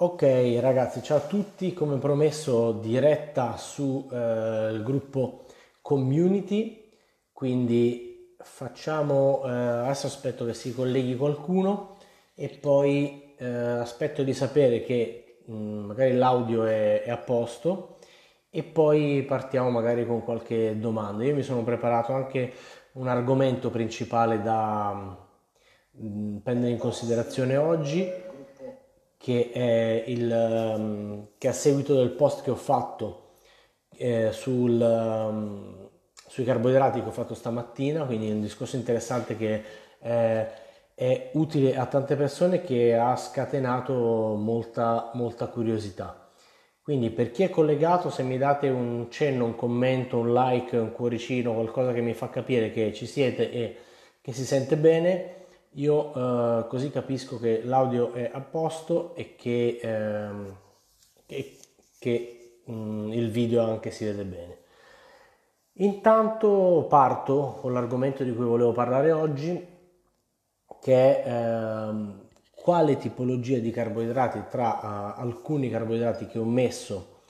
Ok ragazzi, ciao a tutti, come promesso diretta sul eh, gruppo community, quindi facciamo, eh, adesso aspetto che si colleghi qualcuno e poi eh, aspetto di sapere che mh, mm, magari l'audio è, è a posto e poi partiamo magari con qualche domanda. Io mi sono preparato anche un argomento principale da mh, mm, prendere in considerazione oggi che, è il, um, che a seguito del post che ho fatto eh, sul, um, sui carboidrati che ho fatto stamattina, quindi un discorso interessante che eh, è utile a tante persone che ha scatenato molta, molta curiosità. Quindi per chi è collegato, se mi date un cenno, un commento, un like, un cuoricino, qualcosa che mi fa capire che ci siete e che si sente bene, io eh, così capisco che l'audio è a posto e che, ehm, che, che mh, mm, il video anche si vede bene. Intanto parto con l'argomento di cui volevo parlare oggi, che è ehm, quale tipologia di carboidrati tra uh, alcuni carboidrati che ho messo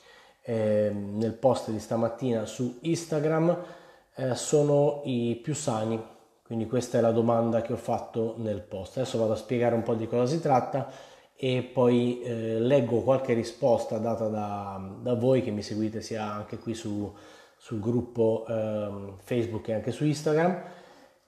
eh, nel post di stamattina su Instagram eh, sono i più sani quindi questa è la domanda che ho fatto nel post. Adesso vado a spiegare un po' di cosa si tratta e poi eh, leggo qualche risposta data da, da, voi che mi seguite sia anche qui su, sul gruppo eh, Facebook e anche su Instagram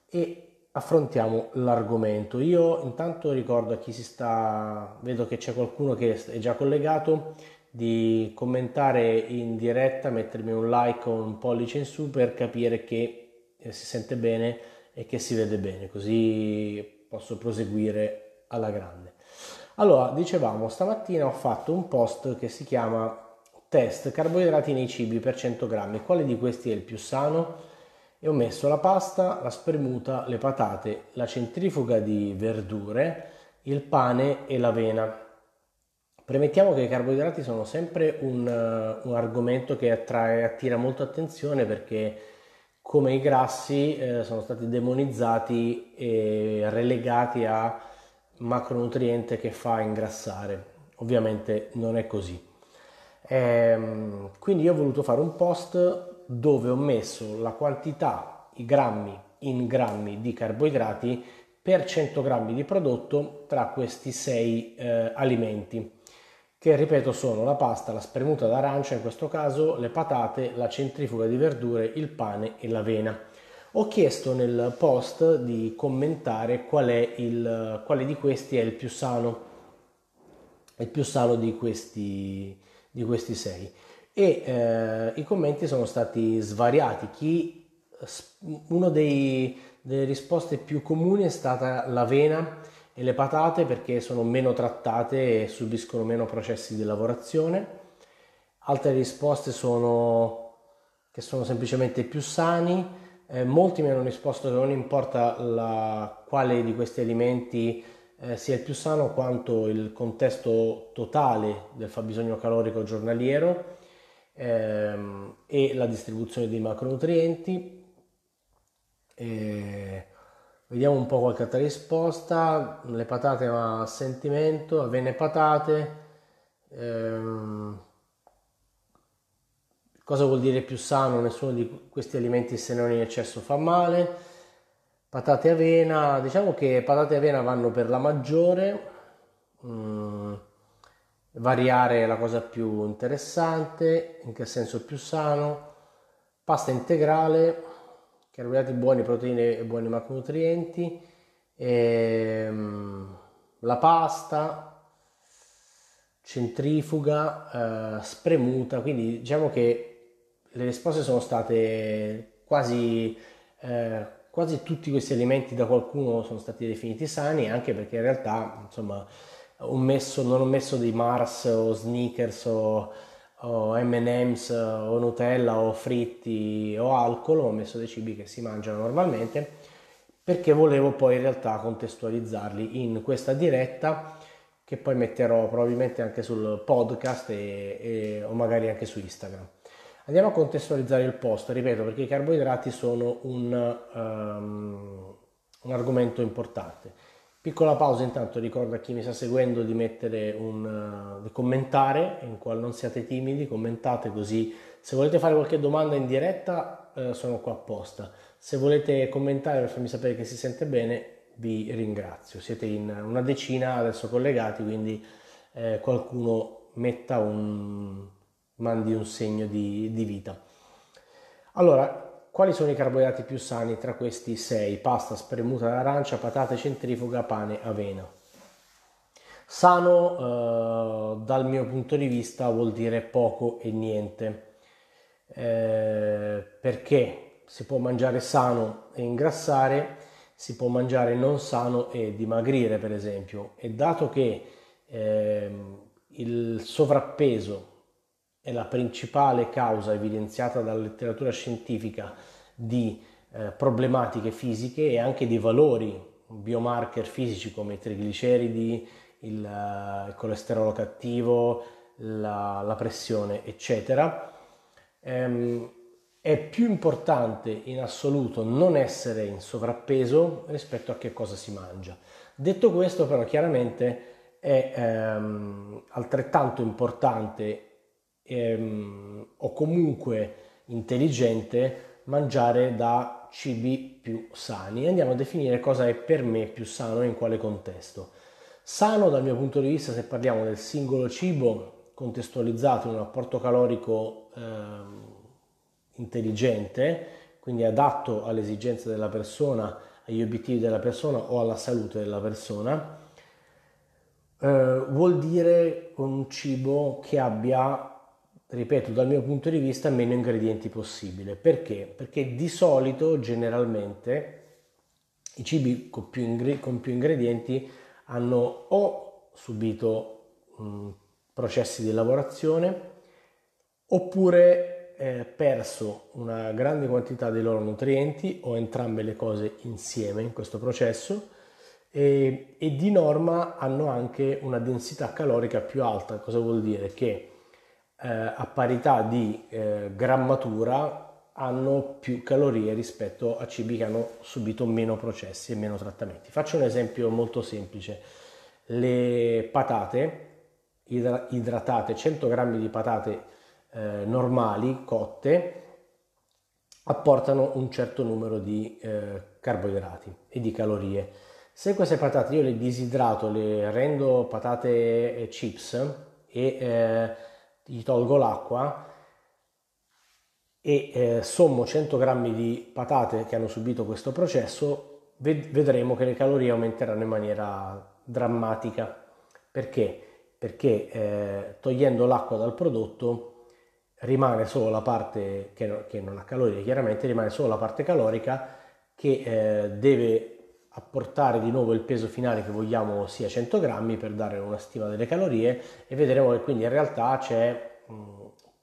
e affrontiamo l'argomento. Io intanto ricordo a chi si sta, vedo che c'è qualcuno che è già collegato, di commentare in diretta, mettermi un like o un pollice in su per capire che eh, si sente bene e che si vede bene, così posso proseguire alla grande. Allora, dicevamo, stamattina ho fatto un post che si chiama test carboidrati nei cibi per 100 grammi, quale di questi è il più sano? E ho messo la pasta, la spremuta, le patate, la centrifuga di verdure, il pane e l'avena. Premettiamo che i carboidrati sono sempre un, un argomento che attrae, attira molta attenzione perché come i grassi eh, sono stati demonizzati e relegati a macronutriente che fa ingrassare. Ovviamente non è così. Ehm, quindi io ho voluto fare un post dove ho messo la quantità, i grammi in grammi di carboidrati per 100 grammi di prodotto tra questi sei eh, alimenti che ripeto sono la pasta, la spremuta d'arancia in questo caso, le patate, la centrifuga di verdure, il pane e l'avena. Ho chiesto nel post di commentare qual il, quale di questi è il più sano, il più sano di questi, di questi sei. E eh, i commenti sono stati svariati. Chi, uno dei, delle risposte più comuni è stata l'avena e le patate perché sono meno trattate e subiscono meno processi di lavorazione. Altre risposte sono che sono semplicemente più sani. Eh, molti mi hanno risposto che non importa la, quale di questi alimenti eh, sia il più sano quanto il contesto totale del fabbisogno calorico giornaliero ehm, e la distribuzione di macronutrienti. Eh, Vediamo un po' qualche altra risposta. Le patate a sentimento, avene patate. Ehm, cosa vuol dire più sano? Nessuno di questi alimenti se non in eccesso fa male. Patate e avena, diciamo che patate e avena vanno per la maggiore. Mm, variare è la cosa più interessante, in che senso più sano. Pasta integrale, carboidrati buoni, proteine e buoni macronutrienti, ehm, la pasta, centrifuga, eh, spremuta, quindi diciamo che le risposte sono state quasi, eh, quasi tutti questi alimenti da qualcuno sono stati definiti sani, anche perché in realtà insomma ho messo, non ho messo dei Mars o sneakers o o M&M's o Nutella o fritti o alcol, ho messo dei cibi che si mangiano normalmente perché volevo poi in realtà contestualizzarli in questa diretta che poi metterò probabilmente anche sul podcast e, e, o magari anche su Instagram. Andiamo a contestualizzare il post, ripeto, perché i carboidrati sono un, um, un argomento importante. Piccola pausa intanto, ricordo a chi mi sta seguendo di mettere un, di commentare, in qual non siate timidi, commentate così. Se volete fare qualche domanda in diretta eh, sono qua apposta. Se volete commentare per farmi sapere che si sente bene, vi ringrazio. Siete in una decina adesso collegati, quindi eh, qualcuno metta un, mandi un segno di, di vita. Allora, quali sono i carboidrati più sani tra questi sei? Pasta, spremuta d'arancia, patate, centrifuga, pane, avena. Sano eh, dal mio punto di vista vuol dire poco e niente, eh, perché si può mangiare sano e ingrassare, si può mangiare non sano e dimagrire per esempio e dato che eh, il sovrappeso è la principale causa evidenziata dalla letteratura scientifica di eh, problematiche fisiche e anche di valori biomarker fisici come i trigliceridi, il, uh, il colesterolo cattivo, la, la pressione, eccetera. Ehm, è più importante in assoluto non essere in sovrappeso rispetto a che cosa si mangia. Detto questo, però, chiaramente è ehm, altrettanto importante ehm, o comunque intelligente mangiare da cibi più sani. Andiamo a definire cosa è per me più sano e in quale contesto. Sano dal mio punto di vista se parliamo del singolo cibo contestualizzato in un apporto calorico ehm, intelligente, quindi adatto alle esigenze della persona, agli obiettivi della persona o alla salute della persona, eh, vuol dire un cibo che abbia ripeto, dal mio punto di vista, meno ingredienti possibile. Perché? Perché di solito, generalmente, i cibi con più, ingre- con più ingredienti hanno o subito mh, processi di lavorazione oppure eh, perso una grande quantità dei loro nutrienti o entrambe le cose insieme in questo processo e, e di norma hanno anche una densità calorica più alta. Cosa vuol dire? Che eh, a parità di eh, grammatura hanno più calorie rispetto a cibi che hanno subito meno processi e meno trattamenti. Faccio un esempio molto semplice. Le patate idra- idratate, 100 grammi di patate eh, normali, cotte, apportano un certo numero di eh, carboidrati e di calorie. Se queste patate io le disidrato, le rendo patate eh, chips e eh, gli tolgo l'acqua e eh, sommo 100 grammi di patate che hanno subito questo processo, ved- vedremo che le calorie aumenteranno in maniera drammatica. Perché? Perché eh, togliendo l'acqua dal prodotto rimane solo la parte che, no, che, non ha calorie, chiaramente rimane solo la parte calorica che eh, deve apportare di nuovo il peso finale che vogliamo sia 100 grammi per dare una stima delle calorie e vedremo che quindi in realtà c'è mh,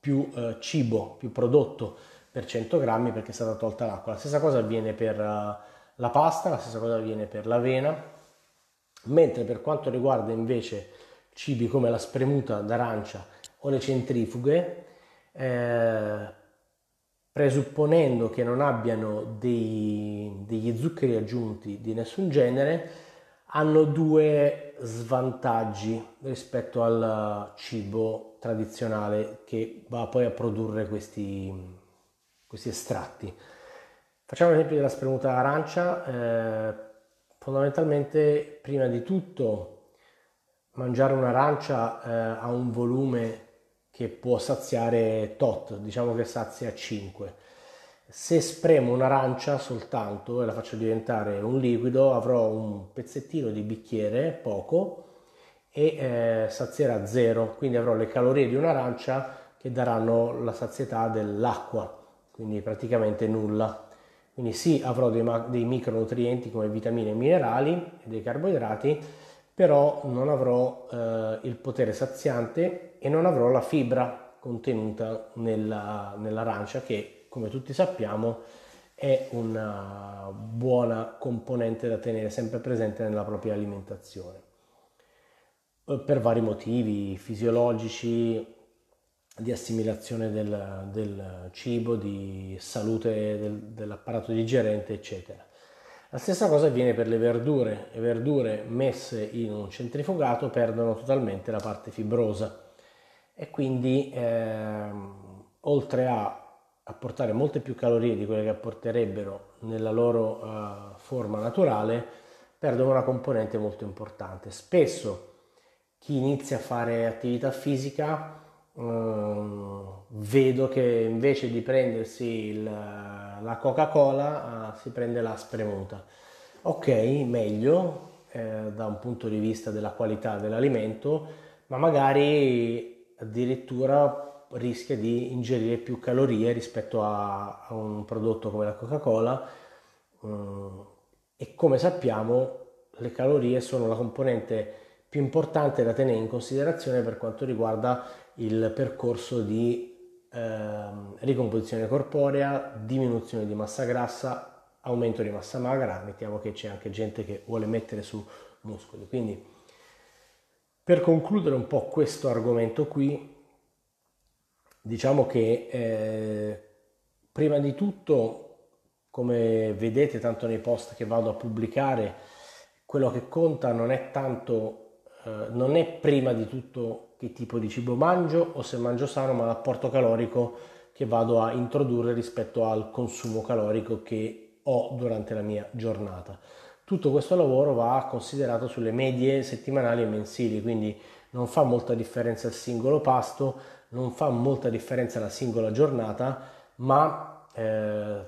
più eh, cibo, più prodotto per 100 grammi perché è stata tolta l'acqua. La stessa cosa avviene per uh, la pasta, la stessa cosa avviene per l'avena, mentre per quanto riguarda invece cibi come la spremuta d'arancia o le centrifughe, eh, presupponendo che non abbiano dei, degli zuccheri aggiunti di nessun genere, hanno due svantaggi rispetto al cibo tradizionale che va poi a produrre questi, questi estratti. Facciamo l'esempio della spremuta arancia, eh, fondamentalmente prima di tutto mangiare un'arancia eh, ha un volume che può saziare tot, diciamo che sazia 5. Se spremo un'arancia soltanto e la faccio diventare un liquido, avrò un pezzettino di bicchiere, poco, e eh, sazierà zero, quindi avrò le calorie di un'arancia che daranno la sazietà dell'acqua, quindi praticamente nulla. Quindi sì, avrò dei, dei micronutrienti come vitamine e minerali e dei carboidrati, però non avrò eh, il potere saziante e non avrò la fibra contenuta nella, nell'arancia che come tutti sappiamo è una buona componente da tenere sempre presente nella propria alimentazione eh, per vari motivi fisiologici di assimilazione del, del cibo, di salute del, dell'apparato digerente, eccetera. La stessa cosa avviene per le verdure, le verdure messe in un centrifugato perdono totalmente la parte fibrosa e quindi ehm, oltre a apportare molte più calorie di quelle che apporterebbero nella loro uh, forma naturale, perdono una componente molto importante. Spesso chi inizia a fare attività fisica uh, vedo che invece di prendersi il, la Coca-Cola uh, si prende la spremuta. Ok, meglio eh, da un punto di vista della qualità dell'alimento, ma magari addirittura rischia di ingerire più calorie rispetto a, a un prodotto come la Coca-Cola mm, e come sappiamo le calorie sono la componente più importante da tenere in considerazione per quanto riguarda il percorso di eh, ricomposizione corporea, diminuzione di massa grassa, aumento di massa magra, mettiamo che c'è anche gente che vuole mettere su muscoli. Quindi per concludere un po' questo argomento qui, Diciamo che eh, prima di tutto, come vedete tanto nei post che vado a pubblicare, quello che conta non è tanto, eh, non è prima di tutto che tipo di cibo mangio o se mangio sano, ma l'apporto calorico che vado a introdurre rispetto al consumo calorico che ho durante la mia giornata. Tutto questo lavoro va considerato sulle medie settimanali e mensili, quindi non fa molta differenza il singolo pasto, non fa molta differenza la singola giornata, ma eh,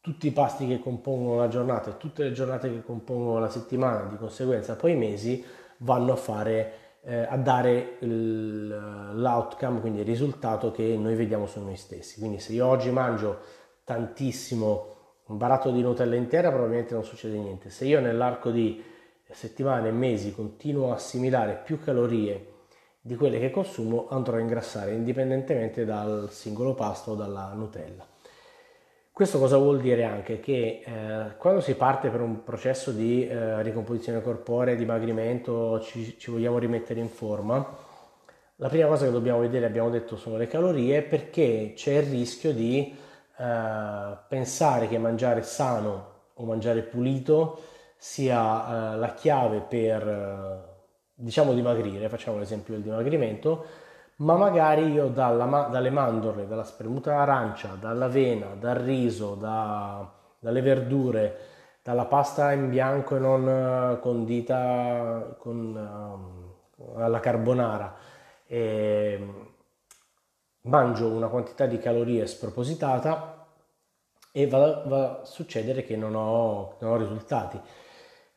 tutti i pasti che compongono la giornata e tutte le giornate che compongono la settimana, di conseguenza poi i mesi, vanno a fare eh, a dare l'outcome, quindi il risultato che noi vediamo su noi stessi. Quindi se io oggi mangio tantissimo un baratto di Nutella intera, probabilmente non succede niente. Se io nell'arco di settimane e mesi continuo a assimilare più calorie di quelle che consumo andrò a ingrassare indipendentemente dal singolo pasto o dalla Nutella. Questo cosa vuol dire anche? Che eh, quando si parte per un processo di eh, ricomposizione corporea, dimagrimento, ci, ci vogliamo rimettere in forma, la prima cosa che dobbiamo vedere, abbiamo detto, sono le calorie perché c'è il rischio di eh, pensare che mangiare sano o mangiare pulito sia eh, la chiave per eh, diciamo dimagrire, facciamo l'esempio del dimagrimento, ma magari io dalla, dalle mandorle, dalla spremuta arancia, dall'avena, dal riso, da, dalle verdure, dalla pasta in bianco e non eh, condita con, uh, alla carbonara, e mangio una quantità di calorie spropositata e va, va a succedere che non ho, non ho risultati.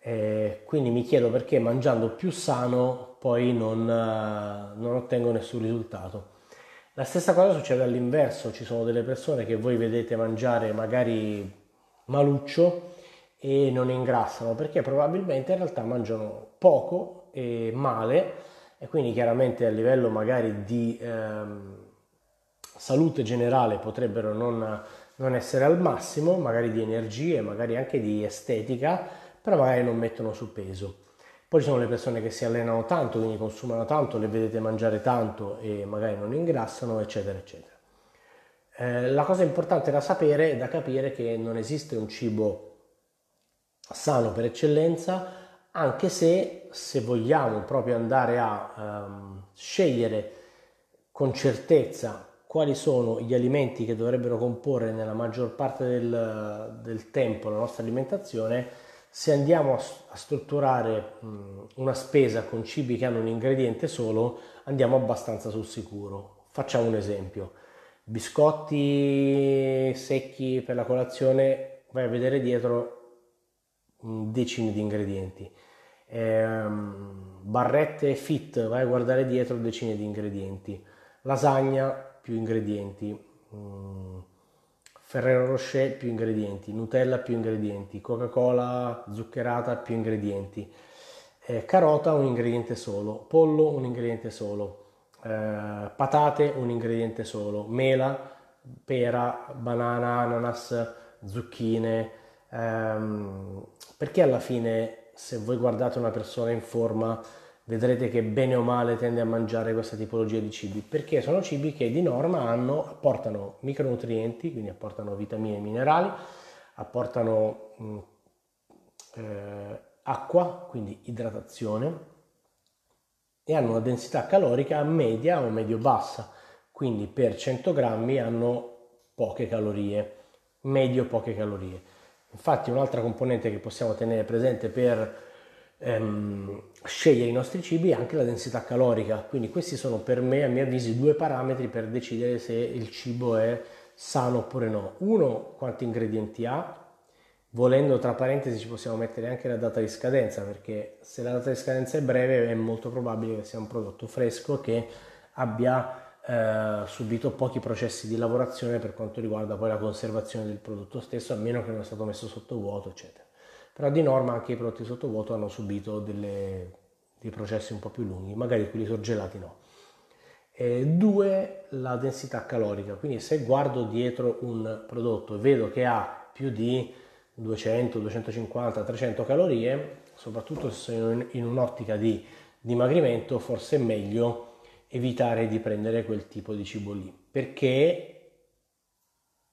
Eh, quindi mi chiedo perché mangiando più sano poi non, uh, non ottengo nessun risultato. La stessa cosa succede all'inverso, ci sono delle persone che voi vedete mangiare magari maluccio e non ingrassano perché probabilmente in realtà mangiano poco e male e quindi chiaramente a livello magari di ehm, salute generale potrebbero non, non essere al massimo, magari di energie, magari anche di estetica, però magari non mettono su peso. Poi ci sono le persone che si allenano tanto, quindi consumano tanto, le vedete mangiare tanto e magari non ingrassano, eccetera, eccetera. Eh, la cosa importante da sapere e da capire che non esiste un cibo sano per eccellenza, anche se se vogliamo proprio andare a um, scegliere con certezza quali sono gli alimenti che dovrebbero comporre nella maggior parte del, del tempo la nostra alimentazione, se andiamo a, strutturare una spesa con cibi che hanno un ingrediente solo, andiamo abbastanza sul sicuro. Facciamo un esempio. Biscotti secchi per la colazione, vai a vedere dietro decine di ingredienti. Ehm, barrette fit, vai a guardare dietro decine di ingredienti. Lasagna, più ingredienti. Ferrero Rocher più ingredienti, Nutella più ingredienti, Coca-Cola zuccherata più ingredienti, eh, carota un ingrediente solo, pollo un ingrediente solo, eh, patate un ingrediente solo, mela, pera, banana, ananas, zucchine, ehm, perché alla fine se voi guardate una persona in forma vedrete che bene o male tende a mangiare questa tipologia di cibi, perché sono cibi che di norma hanno, apportano micronutrienti, quindi apportano vitamine e minerali, apportano mh, eh, acqua, quindi idratazione, e hanno una densità calorica media o medio-bassa, quindi per 100 grammi hanno poche calorie, medio poche calorie. Infatti un'altra componente che possiamo tenere presente per ehm, scegliere i nostri cibi è anche la densità calorica, quindi questi sono per me, a mio avviso, due parametri per decidere se il cibo è sano oppure no. Uno, quanti ingredienti ha, volendo tra parentesi ci possiamo mettere anche la data di scadenza, perché se la data di scadenza è breve è molto probabile che sia un prodotto fresco che abbia eh, subito pochi processi di lavorazione per quanto riguarda poi la conservazione del prodotto stesso, a meno che non sia stato messo sotto vuoto, eccetera. Però di norma anche i prodotti sotto vuoto hanno subito delle, dei processi un po' più lunghi, magari quelli sorgelati no. E due, la densità calorica, quindi se guardo dietro un prodotto e vedo che ha più di 200, 250, 300 calorie, soprattutto se sono in un'ottica di dimagrimento, forse è meglio evitare di prendere quel tipo di cibo lì, perché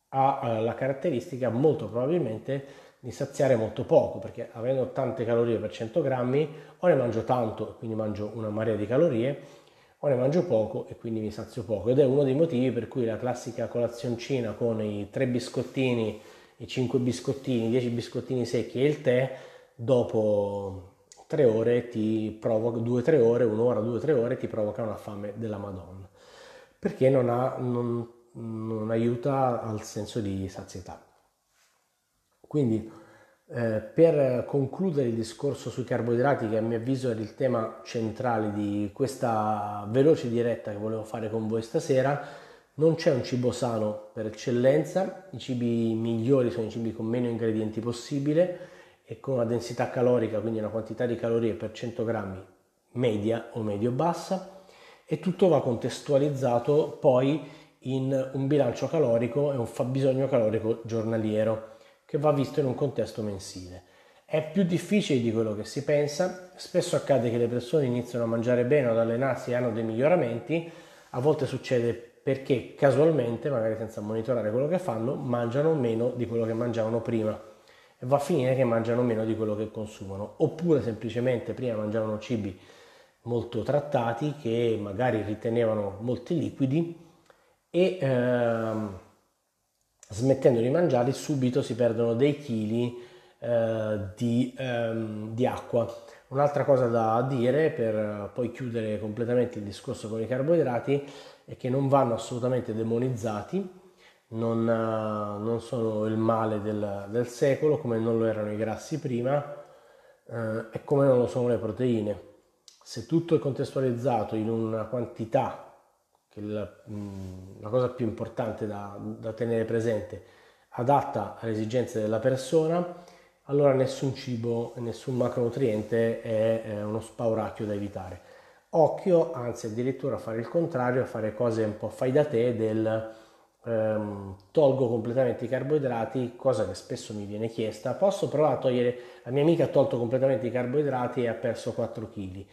ha eh, la caratteristica molto probabilmente di saziare molto poco, perché avendo tante calorie per 100 grammi, o ne mangio tanto e quindi mangio una marea di calorie, o ne mangio poco e quindi mi sazio poco. Ed è uno dei motivi per cui la classica colazioncina con i tre biscottini, i cinque biscottini, i 10 biscottini secchi e il tè, dopo tre ore ti provoca, due tre ore, un'ora, due tre ore ti provoca una fame della Madonna, perché non, ha, non, non aiuta al senso di sazietà. Quindi eh, per concludere il discorso sui carboidrati, che a mio avviso era il tema centrale di questa veloce diretta che volevo fare con voi stasera, non c'è un cibo sano per eccellenza, i cibi migliori sono i cibi con meno ingredienti possibile e con una densità calorica, quindi una quantità di calorie per 100 grammi media o medio-bassa e tutto va contestualizzato poi in un bilancio calorico e un fabbisogno calorico giornaliero che va visto in un contesto mensile. È più difficile di quello che si pensa, spesso accade che le persone iniziano a mangiare bene, ad allenarsi e hanno dei miglioramenti, a volte succede perché casualmente, magari senza monitorare quello che fanno, mangiano meno di quello che mangiavano prima. E va a finire che mangiano meno di quello che consumano, oppure semplicemente prima mangiavano cibi molto trattati che magari ritenevano molti liquidi e ehm, smettendo di mangiarli subito si perdono dei chili eh, di, ehm, di acqua. Un'altra cosa da dire per poi chiudere completamente il discorso con i carboidrati è che non vanno assolutamente demonizzati non, eh, non sono il male del, del, secolo come non lo erano i grassi prima eh, e come non lo sono le proteine. Se tutto è contestualizzato in una quantità, la, mm, la cosa più importante da, da tenere presente, adatta alle esigenze della persona, allora nessun cibo nessun macronutriente è, è uno spauracchio da evitare. Occhio, anzi addirittura fare il contrario, fare cose un po' fai da te del ehm, tolgo completamente i carboidrati, cosa che spesso mi viene chiesta, posso provare a togliere, la mia amica ha tolto completamente i carboidrati e ha perso 4 kg.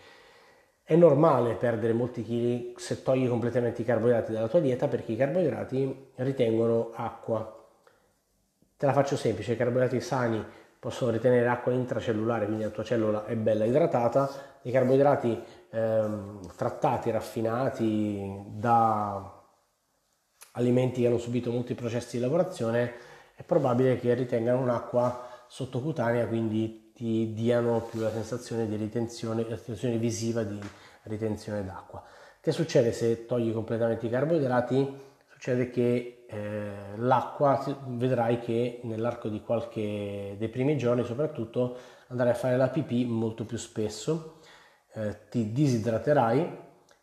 È normale perdere molti chili se togli completamente i carboidrati dalla tua dieta perché i carboidrati ritengono acqua. Te la faccio semplice, i carboidrati sani possono ritenere acqua intracellulare, quindi la tua cellula è bella idratata, i carboidrati ehm, trattati, raffinati da alimenti che hanno subito molti processi di lavorazione, è probabile che ritengano un'acqua sottocutanea, quindi ti diano più la sensazione di ritenzione, la sensazione visiva di ritenzione d'acqua. Che succede se togli completamente i carboidrati? Succede che eh, l'acqua vedrai che nell'arco di qualche dei primi giorni soprattutto andrai a fare la pipì molto più spesso, eh, ti disidraterai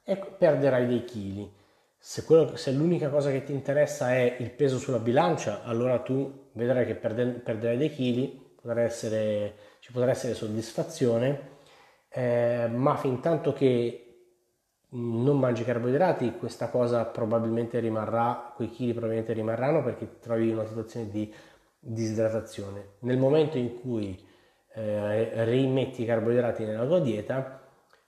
e perderai dei chili. Se, quello, se, l'unica cosa che ti interessa è il peso sulla bilancia, allora tu vedrai che perde, perderai dei chili, potrà essere, ci potrà essere soddisfazione, eh, ma fin tanto che non mangi carboidrati, questa cosa probabilmente rimarrà, quei chili probabilmente rimarranno perché trovi una situazione di disidratazione. Nel momento in cui eh, rimetti i carboidrati nella tua dieta,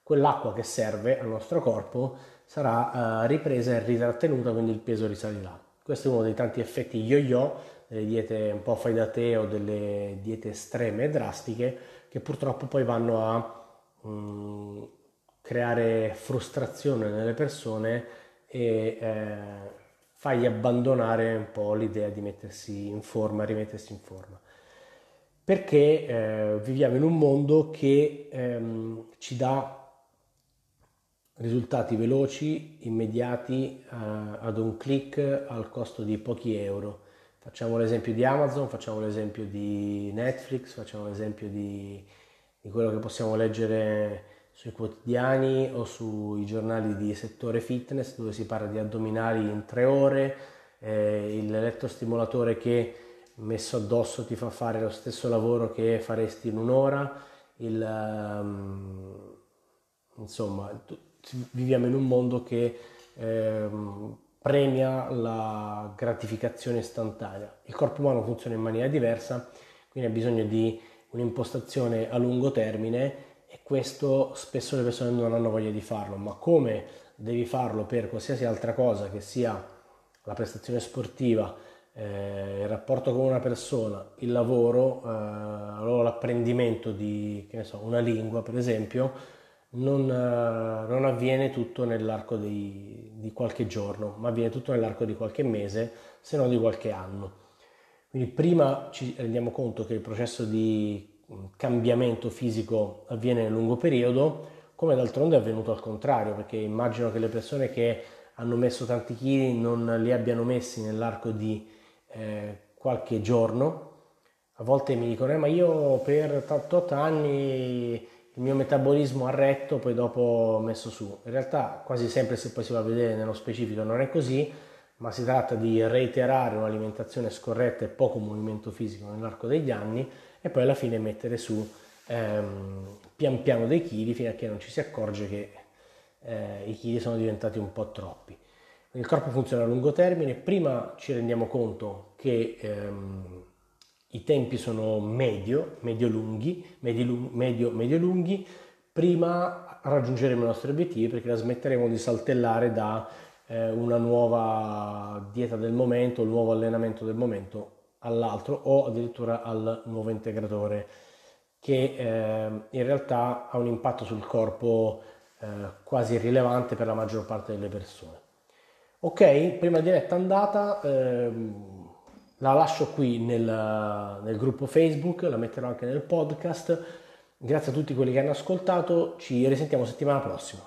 quell'acqua che serve al nostro corpo sarà uh, ripresa e ritrattenuta, quindi il peso risalirà. Questo è uno dei tanti effetti yo-yo delle diete un po' fai da te o delle diete estreme e drastiche che purtroppo poi vanno a mh, mm, creare frustrazione nelle persone e eh, fagli abbandonare un po' l'idea di mettersi in forma, rimettersi in forma. Perché eh, viviamo in un mondo che ehm, ci dà risultati veloci, immediati, eh, ad un click al costo di pochi euro. Facciamo l'esempio di Amazon, facciamo l'esempio di Netflix, facciamo l'esempio di, di quello che possiamo leggere sui quotidiani o sui giornali di settore fitness dove si parla di addominali in tre ore, eh, l'elettrostimolatore che messo addosso ti fa fare lo stesso lavoro che faresti in un'ora, il, um, insomma viviamo in un mondo che um, premia la gratificazione istantanea. Il corpo umano funziona in maniera diversa, quindi ha bisogno di un'impostazione a lungo termine e questo spesso le persone non hanno voglia di farlo, ma come devi farlo per qualsiasi altra cosa che sia la prestazione sportiva, eh, il rapporto con una persona, il lavoro, eh, l'apprendimento di so, una lingua per esempio, non, eh, non avviene tutto nell'arco di, di, qualche giorno, ma avviene tutto nell'arco di qualche mese, se non di qualche anno. Quindi prima ci rendiamo conto che il processo di mm, cambiamento fisico avviene nel lungo periodo, come d'altronde è avvenuto al contrario, perché immagino che le persone che hanno messo tanti chili non li abbiano messi nell'arco di eh, qualche giorno. A volte mi dicono, eh, ma io per 8 anni il mio metabolismo ha retto, poi dopo ho messo su. In realtà quasi sempre se poi si va a vedere nello specifico non è così, ma si tratta di reiterare un'alimentazione scorretta e poco movimento fisico nell'arco degli anni e poi alla fine mettere su ehm, pian piano dei chili fino a che non ci si accorge che eh, i chili sono diventati un po' troppi. Il corpo funziona a lungo termine, prima ci rendiamo conto che ehm, i tempi sono medio, medio lunghi, medio, medio, medio lunghi, prima raggiungeremo i nostri obiettivi perché la smetteremo di saltellare da eh, una nuova dieta del momento, il nuovo allenamento del momento all'altro o addirittura al nuovo integratore che eh, in realtà ha un impatto sul corpo eh, quasi irrilevante per la maggior parte delle persone. Ok, prima diretta andata. Ehm, la lascio qui nel, nel gruppo Facebook, la metterò anche nel podcast. Grazie a tutti quelli che hanno ascoltato, ci risentiamo settimana prossima.